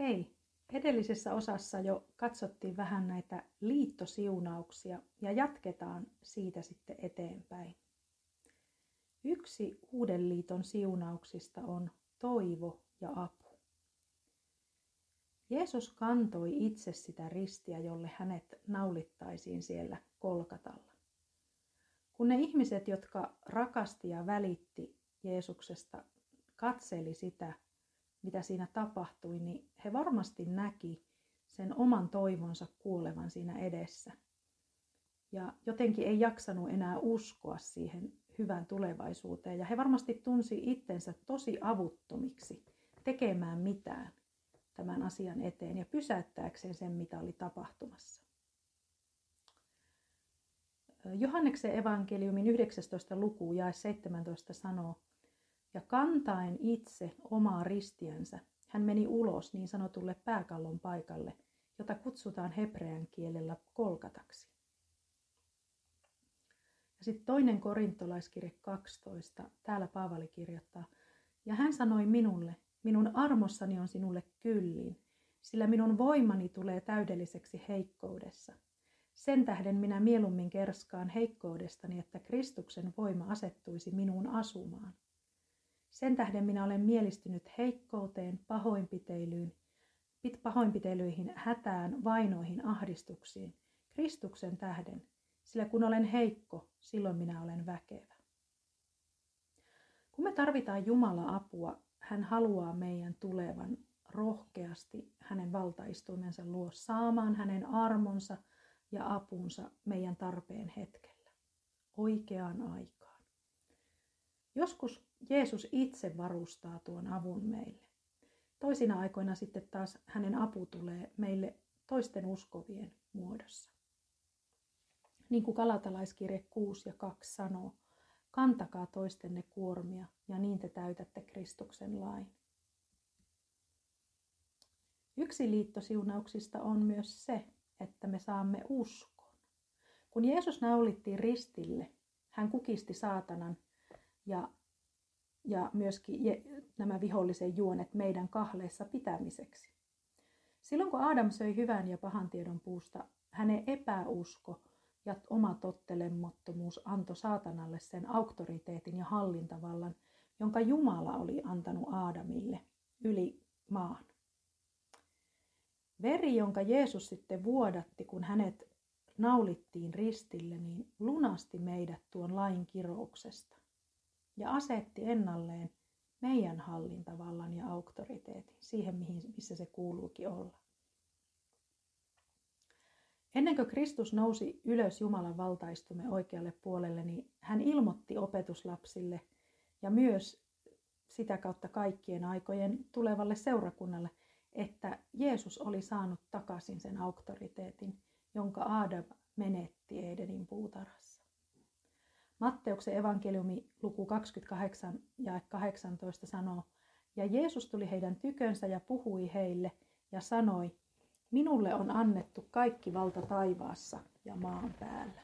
Hei, edellisessä osassa jo katsottiin vähän näitä liittosiunauksia ja jatketaan siitä sitten eteenpäin. Yksi uuden liiton siunauksista on toivo ja apu. Jeesus kantoi itse sitä ristiä, jolle hänet naulittaisiin siellä Kolkatalla. Kun ne ihmiset, jotka rakasti ja välitti Jeesuksesta, katseli sitä, mitä siinä tapahtui, niin he varmasti näki sen oman toivonsa kuolevan siinä edessä. Ja jotenkin ei jaksanut enää uskoa siihen hyvään tulevaisuuteen. Ja he varmasti tunsi itsensä tosi avuttomiksi tekemään mitään tämän asian eteen ja pysäyttääkseen sen, mitä oli tapahtumassa. Johanneksen evankeliumin 19. luku ja 17 sanoo, ja kantaen itse omaa ristiänsä, hän meni ulos niin sanotulle pääkallon paikalle, jota kutsutaan hebrean kielellä kolkataksi. Ja sitten toinen korintolaiskirje 12, täällä Paavali kirjoittaa, ja hän sanoi minulle, minun armossani on sinulle kyllin, sillä minun voimani tulee täydelliseksi heikkoudessa. Sen tähden minä mieluummin kerskaan heikkoudestani, että Kristuksen voima asettuisi minuun asumaan. Sen tähden minä olen mielistynyt heikkouteen, pahoinpiteilyyn, pahoinpitelyihin, hätään, vainoihin, ahdistuksiin, Kristuksen tähden, sillä kun olen heikko, silloin minä olen väkevä. Kun me tarvitaan Jumala apua, hän haluaa meidän tulevan rohkeasti hänen valtaistuimensa luo saamaan hänen armonsa ja apunsa meidän tarpeen hetkellä, oikeaan aikaan. Joskus Jeesus itse varustaa tuon avun meille. Toisina aikoina sitten taas hänen apu tulee meille toisten uskovien muodossa. Niin kuin Kalatalaiskirje 6 ja 2 sanoo, kantakaa toistenne kuormia ja niin te täytätte Kristuksen lain. Yksi liittosiunauksista on myös se, että me saamme uskon. Kun Jeesus naulittiin ristille, hän kukisti saatanan ja, ja myöskin je, nämä vihollisen juonet meidän kahleessa pitämiseksi. Silloin kun Adam söi hyvän ja pahan tiedon puusta, hänen epäusko ja oma tottelemattomuus antoi saatanalle sen auktoriteetin ja hallintavallan, jonka Jumala oli antanut Aadamille yli maan. Veri, jonka Jeesus sitten vuodatti, kun hänet naulittiin ristille, niin lunasti meidät tuon lain kirouksesta ja asetti ennalleen meidän hallintavallan ja auktoriteetin siihen, missä se kuuluukin olla. Ennen kuin Kristus nousi ylös Jumalan valtaistumme oikealle puolelle, niin hän ilmoitti opetuslapsille ja myös sitä kautta kaikkien aikojen tulevalle seurakunnalle, että Jeesus oli saanut takaisin sen auktoriteetin, jonka Adam menetti Edenin puutarhassa. Matteuksen evankeliumi luku 28 ja 18 sanoo, ja Jeesus tuli heidän tykönsä ja puhui heille ja sanoi, Minulle on annettu kaikki valta taivaassa ja maan päällä.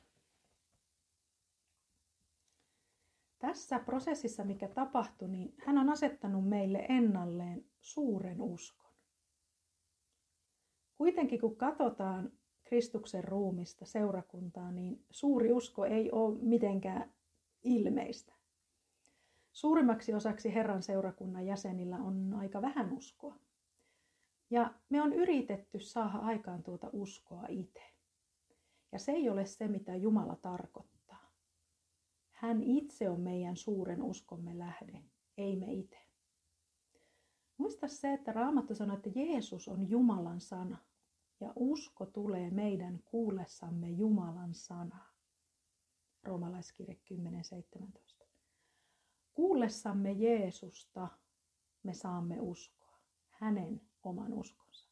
Tässä prosessissa, mikä tapahtui, niin hän on asettanut meille ennalleen suuren uskon. Kuitenkin kun katsotaan Kristuksen ruumista seurakuntaa, niin suuri usko ei ole mitenkään ilmeistä. Suurimmaksi osaksi Herran seurakunnan jäsenillä on aika vähän uskoa. Ja me on yritetty saada aikaan tuota uskoa itse. Ja se ei ole se, mitä Jumala tarkoittaa. Hän itse on meidän suuren uskomme lähde, ei me itse. Muista se, että Raamattu sanoo, että Jeesus on Jumalan sana. Ja usko tulee meidän kuullessamme Jumalan sanaa. Roomalaiskirje 10.17. Kuullessamme Jeesusta me saamme uskoa. Hänen oman uskonsa.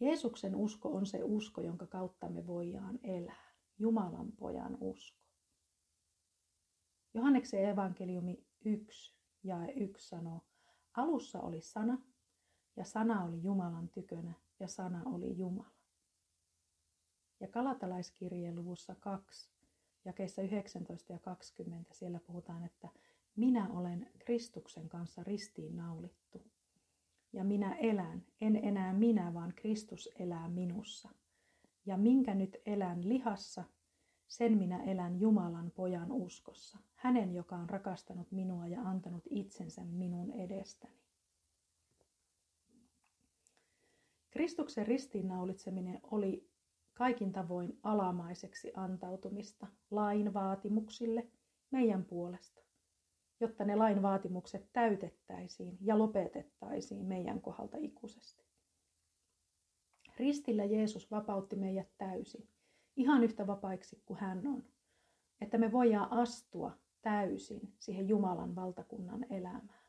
Jeesuksen usko on se usko, jonka kautta me voidaan elää. Jumalan pojan usko. Johanneksen evankeliumi 1 ja 1 sanoo, alussa oli sana, ja sana oli Jumalan tykönä, ja sana oli Jumala. Ja Kalatalaiskirjeen luvussa 2, jakeissa 19 ja 20, siellä puhutaan, että minä olen Kristuksen kanssa ristiin naulittu ja minä elän, en enää minä, vaan Kristus elää minussa. Ja minkä nyt elän lihassa, sen minä elän Jumalan pojan uskossa, hänen, joka on rakastanut minua ja antanut itsensä minun edestäni. Kristuksen ristiinnaulitseminen oli kaikin tavoin alamaiseksi antautumista lain vaatimuksille meidän puolesta, jotta ne lain vaatimukset täytettäisiin ja lopetettaisiin meidän kohdalta ikuisesti. Ristillä Jeesus vapautti meidät täysin, ihan yhtä vapaiksi kuin hän on, että me voidaan astua täysin siihen Jumalan valtakunnan elämään.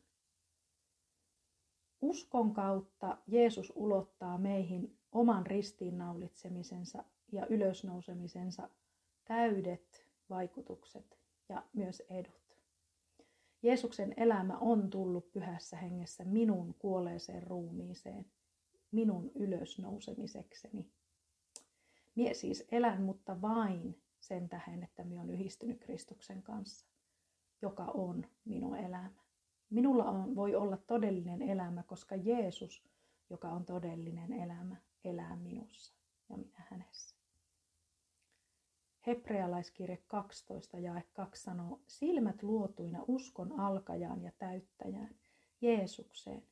Uskon kautta Jeesus ulottaa meihin oman ristiinnaulitsemisensa ja ylösnousemisensa täydet vaikutukset ja myös edut. Jeesuksen elämä on tullut pyhässä hengessä minun kuolleeseen ruumiiseen, minun ylösnousemisekseni. Mie siis elän, mutta vain sen tähden, että minä on yhdistynyt Kristuksen kanssa, joka on minun elämä. Minulla on, voi olla todellinen elämä, koska Jeesus, joka on todellinen elämä, elää minussa ja minä hänessä. Hebrealaiskirje 12 ja 2 sanoo, silmät luotuina uskon alkajaan ja täyttäjään, Jeesukseen,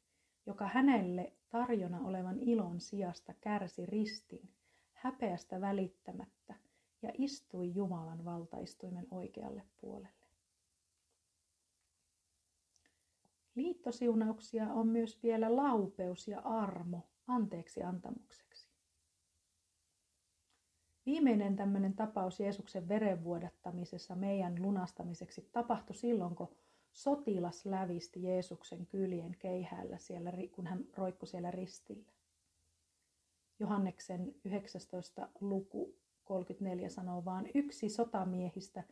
joka hänelle tarjona olevan ilon sijasta kärsi ristin, häpeästä välittämättä ja istui Jumalan valtaistuimen oikealle puolelle. Liittosiunauksia on myös vielä laupeus ja armo anteeksi antamukseksi. Viimeinen tämmöinen tapaus Jeesuksen verenvuodattamisessa meidän lunastamiseksi tapahtui silloin, kun sotilas lävisti Jeesuksen kyljen keihäällä, siellä, kun hän roikkui siellä ristillä. Johanneksen 19. luku 34 sanoo vaan, yksi sotamiehistä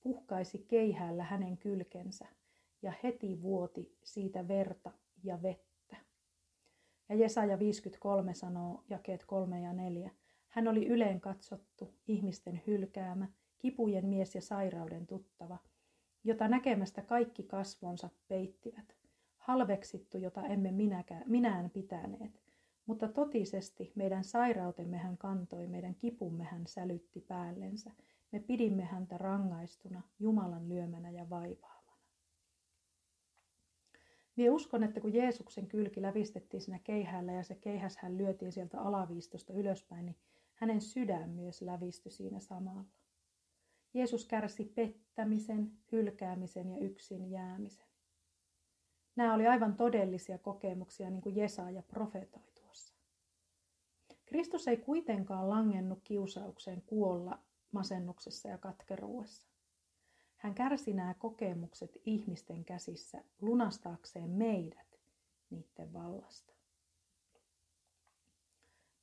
puhkaisi keihäällä hänen kylkensä – ja heti vuoti siitä verta ja vettä. Ja Jesaja 53 sanoo jakeet 3 ja 4. Hän oli yleen katsottu, ihmisten hylkäämä, kipujen mies ja sairauden tuttava, jota näkemästä kaikki kasvonsa peittivät. Halveksittu, jota emme minäkään, minään pitäneet. Mutta totisesti meidän sairautemme hän kantoi, meidän kipumme hän sälytti päällensä. Me pidimme häntä rangaistuna, Jumalan lyömänä ja vaivaa. Minä uskon, että kun Jeesuksen kylki lävistettiin siinä keihällä ja se keihäs hän lyötiin sieltä alaviistosta ylöspäin, niin hänen sydän myös lävistyi siinä samalla. Jeesus kärsi pettämisen, hylkäämisen ja yksin jäämisen. Nämä oli aivan todellisia kokemuksia, niin kuin Jesaja profetoi tuossa. Kristus ei kuitenkaan langennut kiusaukseen kuolla masennuksessa ja katkeruudessa. Hän kärsi nämä kokemukset ihmisten käsissä lunastaakseen meidät niiden vallasta.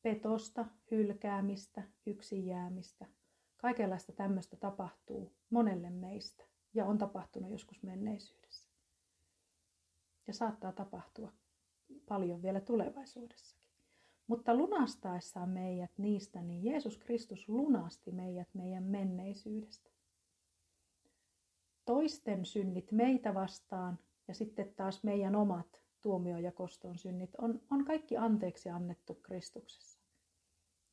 Petosta, hylkäämistä, yksin jäämistä, kaikenlaista tämmöistä tapahtuu monelle meistä ja on tapahtunut joskus menneisyydessä. Ja saattaa tapahtua paljon vielä tulevaisuudessakin. Mutta lunastaessaan meidät niistä, niin Jeesus Kristus lunasti meidät meidän menneisyydestä toisten synnit meitä vastaan ja sitten taas meidän omat tuomio- ja koston synnit on, on kaikki anteeksi annettu Kristuksessa.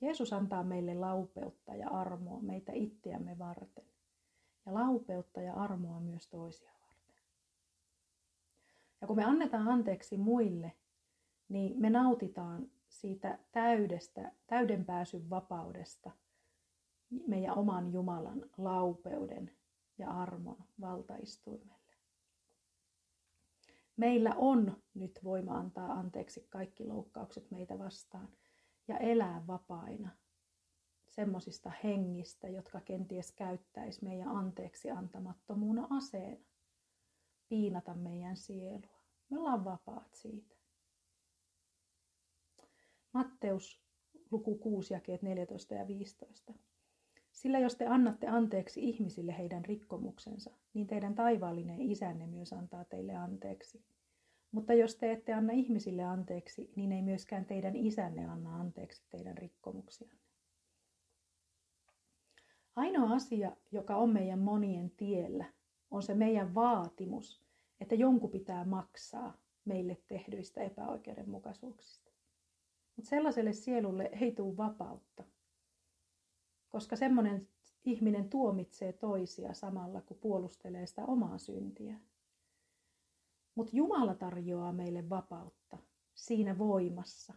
Jeesus antaa meille laupeutta ja armoa meitä itseämme varten. Ja laupeutta ja armoa myös toisia varten. Ja kun me annetaan anteeksi muille, niin me nautitaan siitä täydestä, täyden pääsyn vapaudesta, meidän oman Jumalan laupeuden ja armon valtaistuimelle. Meillä on nyt voima antaa anteeksi kaikki loukkaukset meitä vastaan ja elää vapaina semmoisista hengistä, jotka kenties käyttäisi meidän anteeksi antamattomuuna aseena piinata meidän sielua. Me ollaan vapaat siitä. Matteus luku 6, jakeet 14 ja 15. Sillä jos te annatte anteeksi ihmisille heidän rikkomuksensa, niin teidän taivaallinen isänne myös antaa teille anteeksi. Mutta jos te ette anna ihmisille anteeksi, niin ei myöskään teidän isänne anna anteeksi teidän rikkomuksianne. Ainoa asia, joka on meidän monien tiellä, on se meidän vaatimus, että jonkun pitää maksaa meille tehdyistä epäoikeudenmukaisuuksista. Mutta sellaiselle sielulle ei tule vapautta, koska semmoinen ihminen tuomitsee toisia samalla, kun puolustelee sitä omaa syntiä. Mutta Jumala tarjoaa meille vapautta siinä voimassa.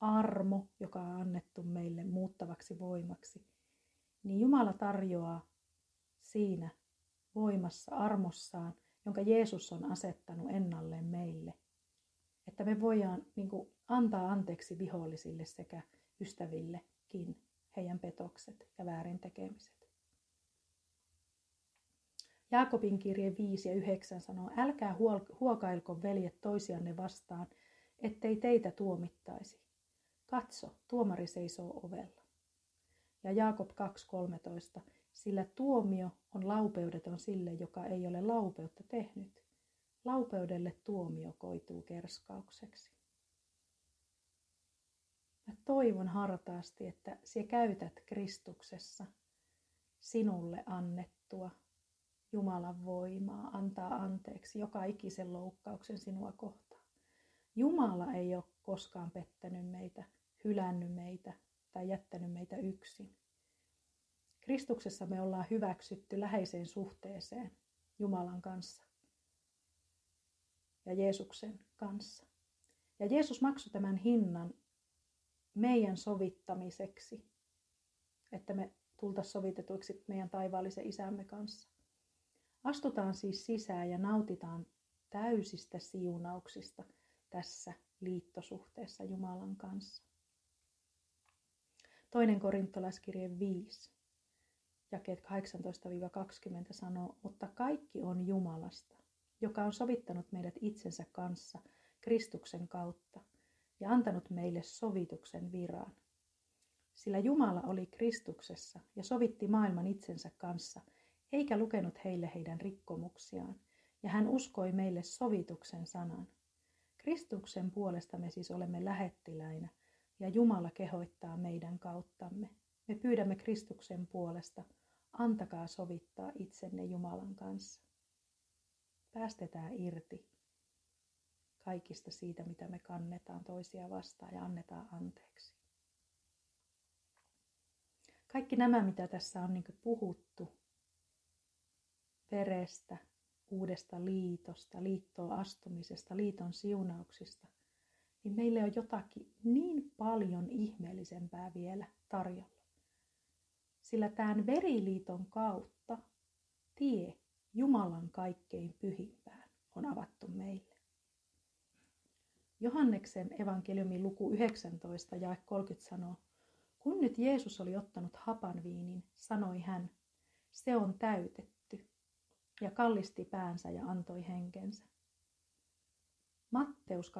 Armo, joka on annettu meille muuttavaksi voimaksi, niin Jumala tarjoaa siinä voimassa armossaan, jonka Jeesus on asettanut ennalleen meille. Että me voidaan niin kuin, antaa anteeksi vihollisille sekä ystävillekin heidän petokset ja väärin tekemiset. Jaakobin kirje 5 ja 9 sanoo, älkää huokailko veljet toisianne vastaan, ettei teitä tuomittaisi. Katso, tuomari seisoo ovella. Ja Jaakob 2.13, sillä tuomio on laupeudeton sille, joka ei ole laupeutta tehnyt. Laupeudelle tuomio koituu kerskaukseksi. Mä toivon hartaasti, että sinä käytät Kristuksessa sinulle annettua Jumalan voimaa antaa anteeksi joka ikisen loukkauksen sinua kohtaan. Jumala ei ole koskaan pettänyt meitä, hylännyt meitä tai jättänyt meitä yksin. Kristuksessa me ollaan hyväksytty läheiseen suhteeseen Jumalan kanssa ja Jeesuksen kanssa. Ja Jeesus maksoi tämän hinnan meidän sovittamiseksi, että me tultaisiin sovitetuiksi meidän taivaallisen isämme kanssa. Astutaan siis sisään ja nautitaan täysistä siunauksista tässä liittosuhteessa Jumalan kanssa. Toinen korintolaiskirje 5, jakeet 18-20 sanoo, mutta kaikki on Jumalasta, joka on sovittanut meidät itsensä kanssa Kristuksen kautta ja antanut meille sovituksen viran. Sillä Jumala oli Kristuksessa ja sovitti maailman itsensä kanssa, eikä lukenut heille heidän rikkomuksiaan, ja hän uskoi meille sovituksen sanan. Kristuksen puolesta me siis olemme lähettiläinä, ja Jumala kehoittaa meidän kauttamme. Me pyydämme Kristuksen puolesta, antakaa sovittaa itsenne Jumalan kanssa. Päästetään irti kaikista siitä, mitä me kannetaan toisia vastaan ja annetaan anteeksi. Kaikki nämä, mitä tässä on niin puhuttu, verestä, uudesta liitosta, liittoon astumisesta, liiton siunauksista, niin meille on jotakin niin paljon ihmeellisempää vielä tarjolla. Sillä tämän veriliiton kautta tie Jumalan kaikkein pyhimpään on avattu meille. Johanneksen evankeliumin luku 19 ja 30 sanoo, kun nyt Jeesus oli ottanut hapan viinin, sanoi hän, se on täytetty, ja kallisti päänsä ja antoi henkensä. Matteus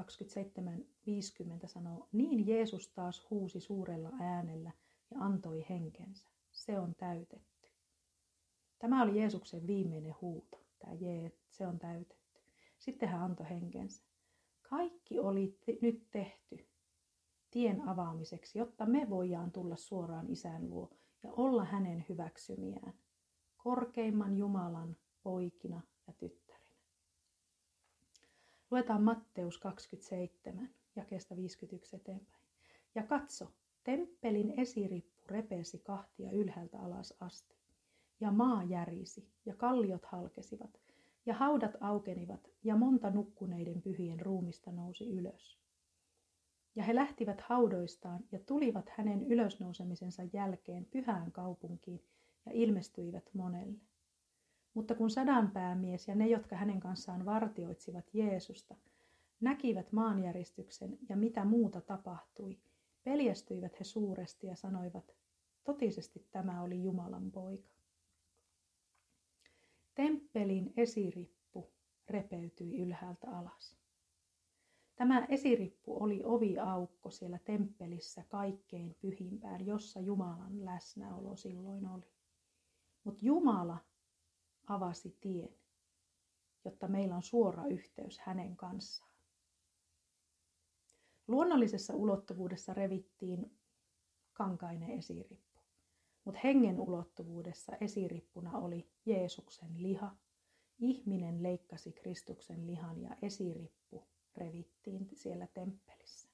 27.50 sanoo, niin Jeesus taas huusi suurella äänellä ja antoi henkensä. Se on täytetty. Tämä oli Jeesuksen viimeinen huuto. Tämä Jee, se on täytetty. Sitten hän antoi henkensä. Kaikki oli te- nyt tehty tien avaamiseksi, jotta me voidaan tulla suoraan isän luo ja olla hänen hyväksymiään, korkeimman Jumalan poikina ja tyttärinä. Luetaan Matteus 27, jakeesta 51 eteenpäin. Ja katso, temppelin esirippu repesi kahtia ylhäältä alas asti, ja maa järisi, ja kalliot halkesivat, ja haudat aukenivat, ja monta nukkuneiden pyhien ruumista nousi ylös. Ja he lähtivät haudoistaan ja tulivat hänen ylösnousemisensa jälkeen pyhään kaupunkiin ja ilmestyivät monelle. Mutta kun sadanpäämies ja ne, jotka hänen kanssaan vartioitsivat Jeesusta, näkivät maanjäristyksen ja mitä muuta tapahtui, peljästyivät he suuresti ja sanoivat, totisesti tämä oli Jumalan poika. Temppelin esirippu repeytyi ylhäältä alas. Tämä esirippu oli oviaukko siellä temppelissä kaikkein pyhimpään, jossa Jumalan läsnäolo silloin oli. Mutta Jumala avasi tien, jotta meillä on suora yhteys hänen kanssaan. Luonnollisessa ulottuvuudessa revittiin kankainen esirippu, mutta hengen ulottuvuudessa esirippuna oli Jeesuksen liha. Ihminen leikkasi Kristuksen lihan ja esirippu revittiin siellä temppelissä.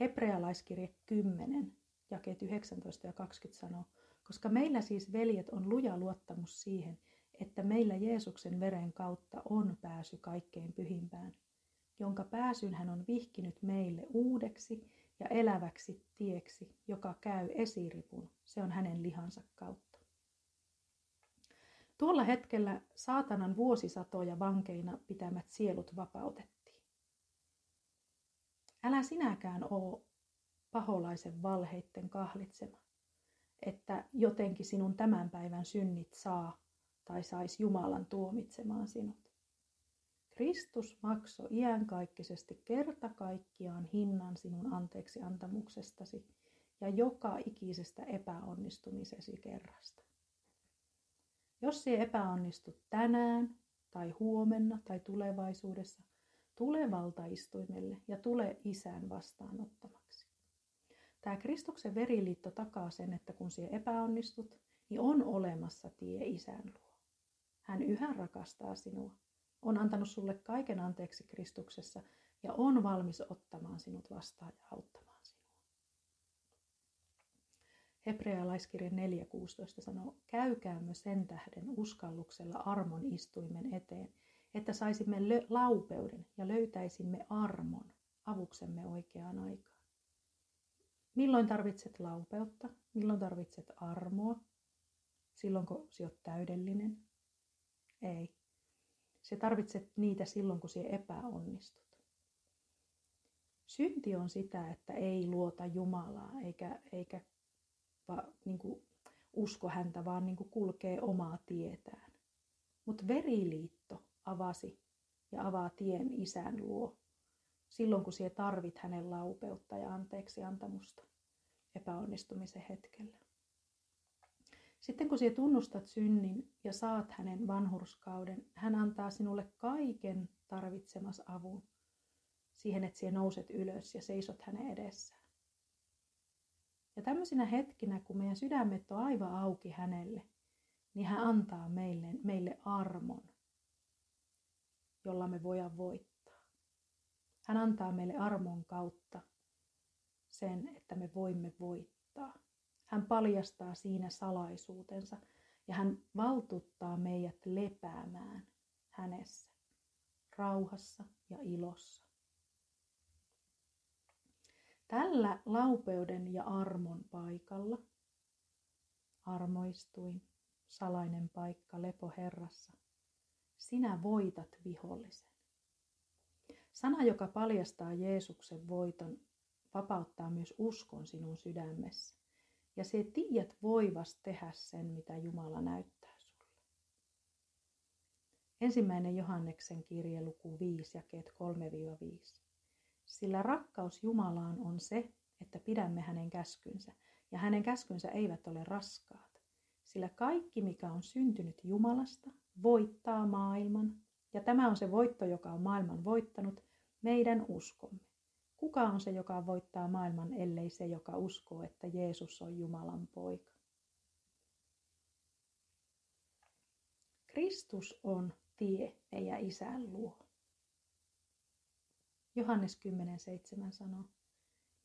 Hebrealaiskirje 10, jakeet 19 ja 20 sanoo, koska meillä siis veljet on luja luottamus siihen, että meillä Jeesuksen veren kautta on pääsy kaikkein pyhimpään, jonka pääsyn hän on vihkinyt meille uudeksi ja eläväksi tieksi, joka käy esiripun, se on hänen lihansa kautta. Tuolla hetkellä saatanan vuosisatoja vankeina pitämät sielut vapautettiin. Älä sinäkään oo paholaisen valheitten kahlitsema, että jotenkin sinun tämän päivän synnit saa tai saisi Jumalan tuomitsemaan sinut. Kristus maksoi iänkaikkisesti kerta kaikkiaan hinnan sinun anteeksi antamuksestasi ja joka ikisestä epäonnistumisesi kerrasta. Jos se epäonnistut tänään tai huomenna tai tulevaisuudessa, tule valtaistuimelle ja tule isän vastaanottamaksi. Tämä Kristuksen veriliitto takaa sen, että kun sinä epäonnistut, niin on olemassa tie isän luo. Hän yhä rakastaa sinua, on antanut sulle kaiken anteeksi Kristuksessa ja on valmis ottamaan sinut vastaan ja auttamaan sinua. Hebrealaiskirja 4.16 sanoo, käykäämme sen tähden uskalluksella armon istuimen eteen, että saisimme laupeuden ja löytäisimme armon avuksemme oikeaan aikaan. Milloin tarvitset laupeutta? Milloin tarvitset armoa? Silloin, kun olet täydellinen? Ei. Se tarvitset niitä silloin, kun sinä epäonnistut. Synti on sitä, että ei luota Jumalaa eikä, eikä va, niin kuin usko häntä, vaan niin kuin kulkee omaa tietään. Mutta veriliitto avasi ja avaa tien isän luo silloin, kun sinä tarvit hänen laupeutta ja anteeksi antamusta epäonnistumisen hetkellä. Sitten kun sinä tunnustat synnin ja saat hänen vanhurskauden, hän antaa sinulle kaiken tarvitsemas avun siihen, että sinä nouset ylös ja seisot hänen edessään. Ja tämmöisinä hetkinä, kun meidän sydämet on aivan auki hänelle, niin hän antaa meille, meille armon, jolla me voidaan voittaa. Hän antaa meille armon kautta sen, että me voimme voittaa. Hän paljastaa siinä salaisuutensa ja hän valtuuttaa meidät lepäämään hänessä, rauhassa ja ilossa. Tällä laupeuden ja armon paikalla, armoistuin, salainen paikka lepo Herrassa, sinä voitat vihollisen. Sana, joka paljastaa Jeesuksen voiton, vapauttaa myös uskon sinun sydämessä. Ja se tiedät voivas tehdä sen, mitä Jumala näyttää sulle. Ensimmäinen Johanneksen kirje luku 5, jakeet 3-5. Sillä rakkaus Jumalaan on se, että pidämme hänen käskynsä, ja hänen käskynsä eivät ole raskaat. Sillä kaikki, mikä on syntynyt Jumalasta, voittaa maailman, ja tämä on se voitto, joka on maailman voittanut, meidän uskomme. Kuka on se, joka voittaa maailman, ellei se, joka uskoo, että Jeesus on Jumalan poika? Kristus on tie meidän isän luo. Johannes 10.7 sanoo,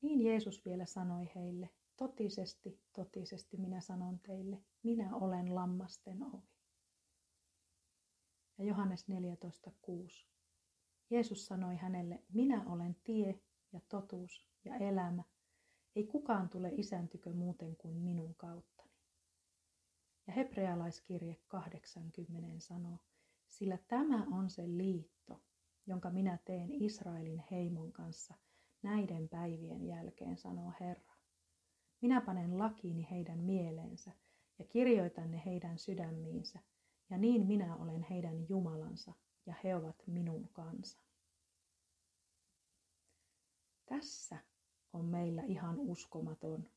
niin Jeesus vielä sanoi heille, totisesti, totisesti minä sanon teille, minä olen lammasten ovi. Ja Johannes 14.6. Jeesus sanoi hänelle, minä olen tie ja totuus ja elämä. Ei kukaan tule isän tykö muuten kuin minun kauttani. Ja hebrealaiskirje 80 sanoo, sillä tämä on se liitto, jonka minä teen Israelin heimon kanssa näiden päivien jälkeen, sanoo Herra. Minä panen lakiini heidän mieleensä ja kirjoitan ne heidän sydämiinsä, ja niin minä olen heidän Jumalansa, ja he ovat minun kansani. Tässä on meillä ihan uskomaton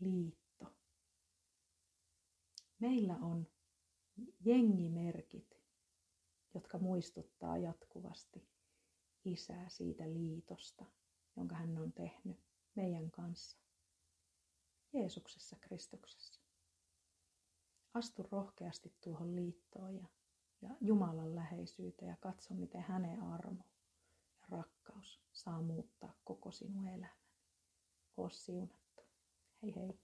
liitto. Meillä on jengimerkit, jotka muistuttaa jatkuvasti isää siitä liitosta, jonka hän on tehnyt meidän kanssa. Jeesuksessa Kristuksessa. Astu rohkeasti tuohon liittoon ja, ja Jumalan läheisyyteen ja katso, miten hänen armo rakkaus saa muuttaa koko sinun elämän. Oo siunattu. Hei hei.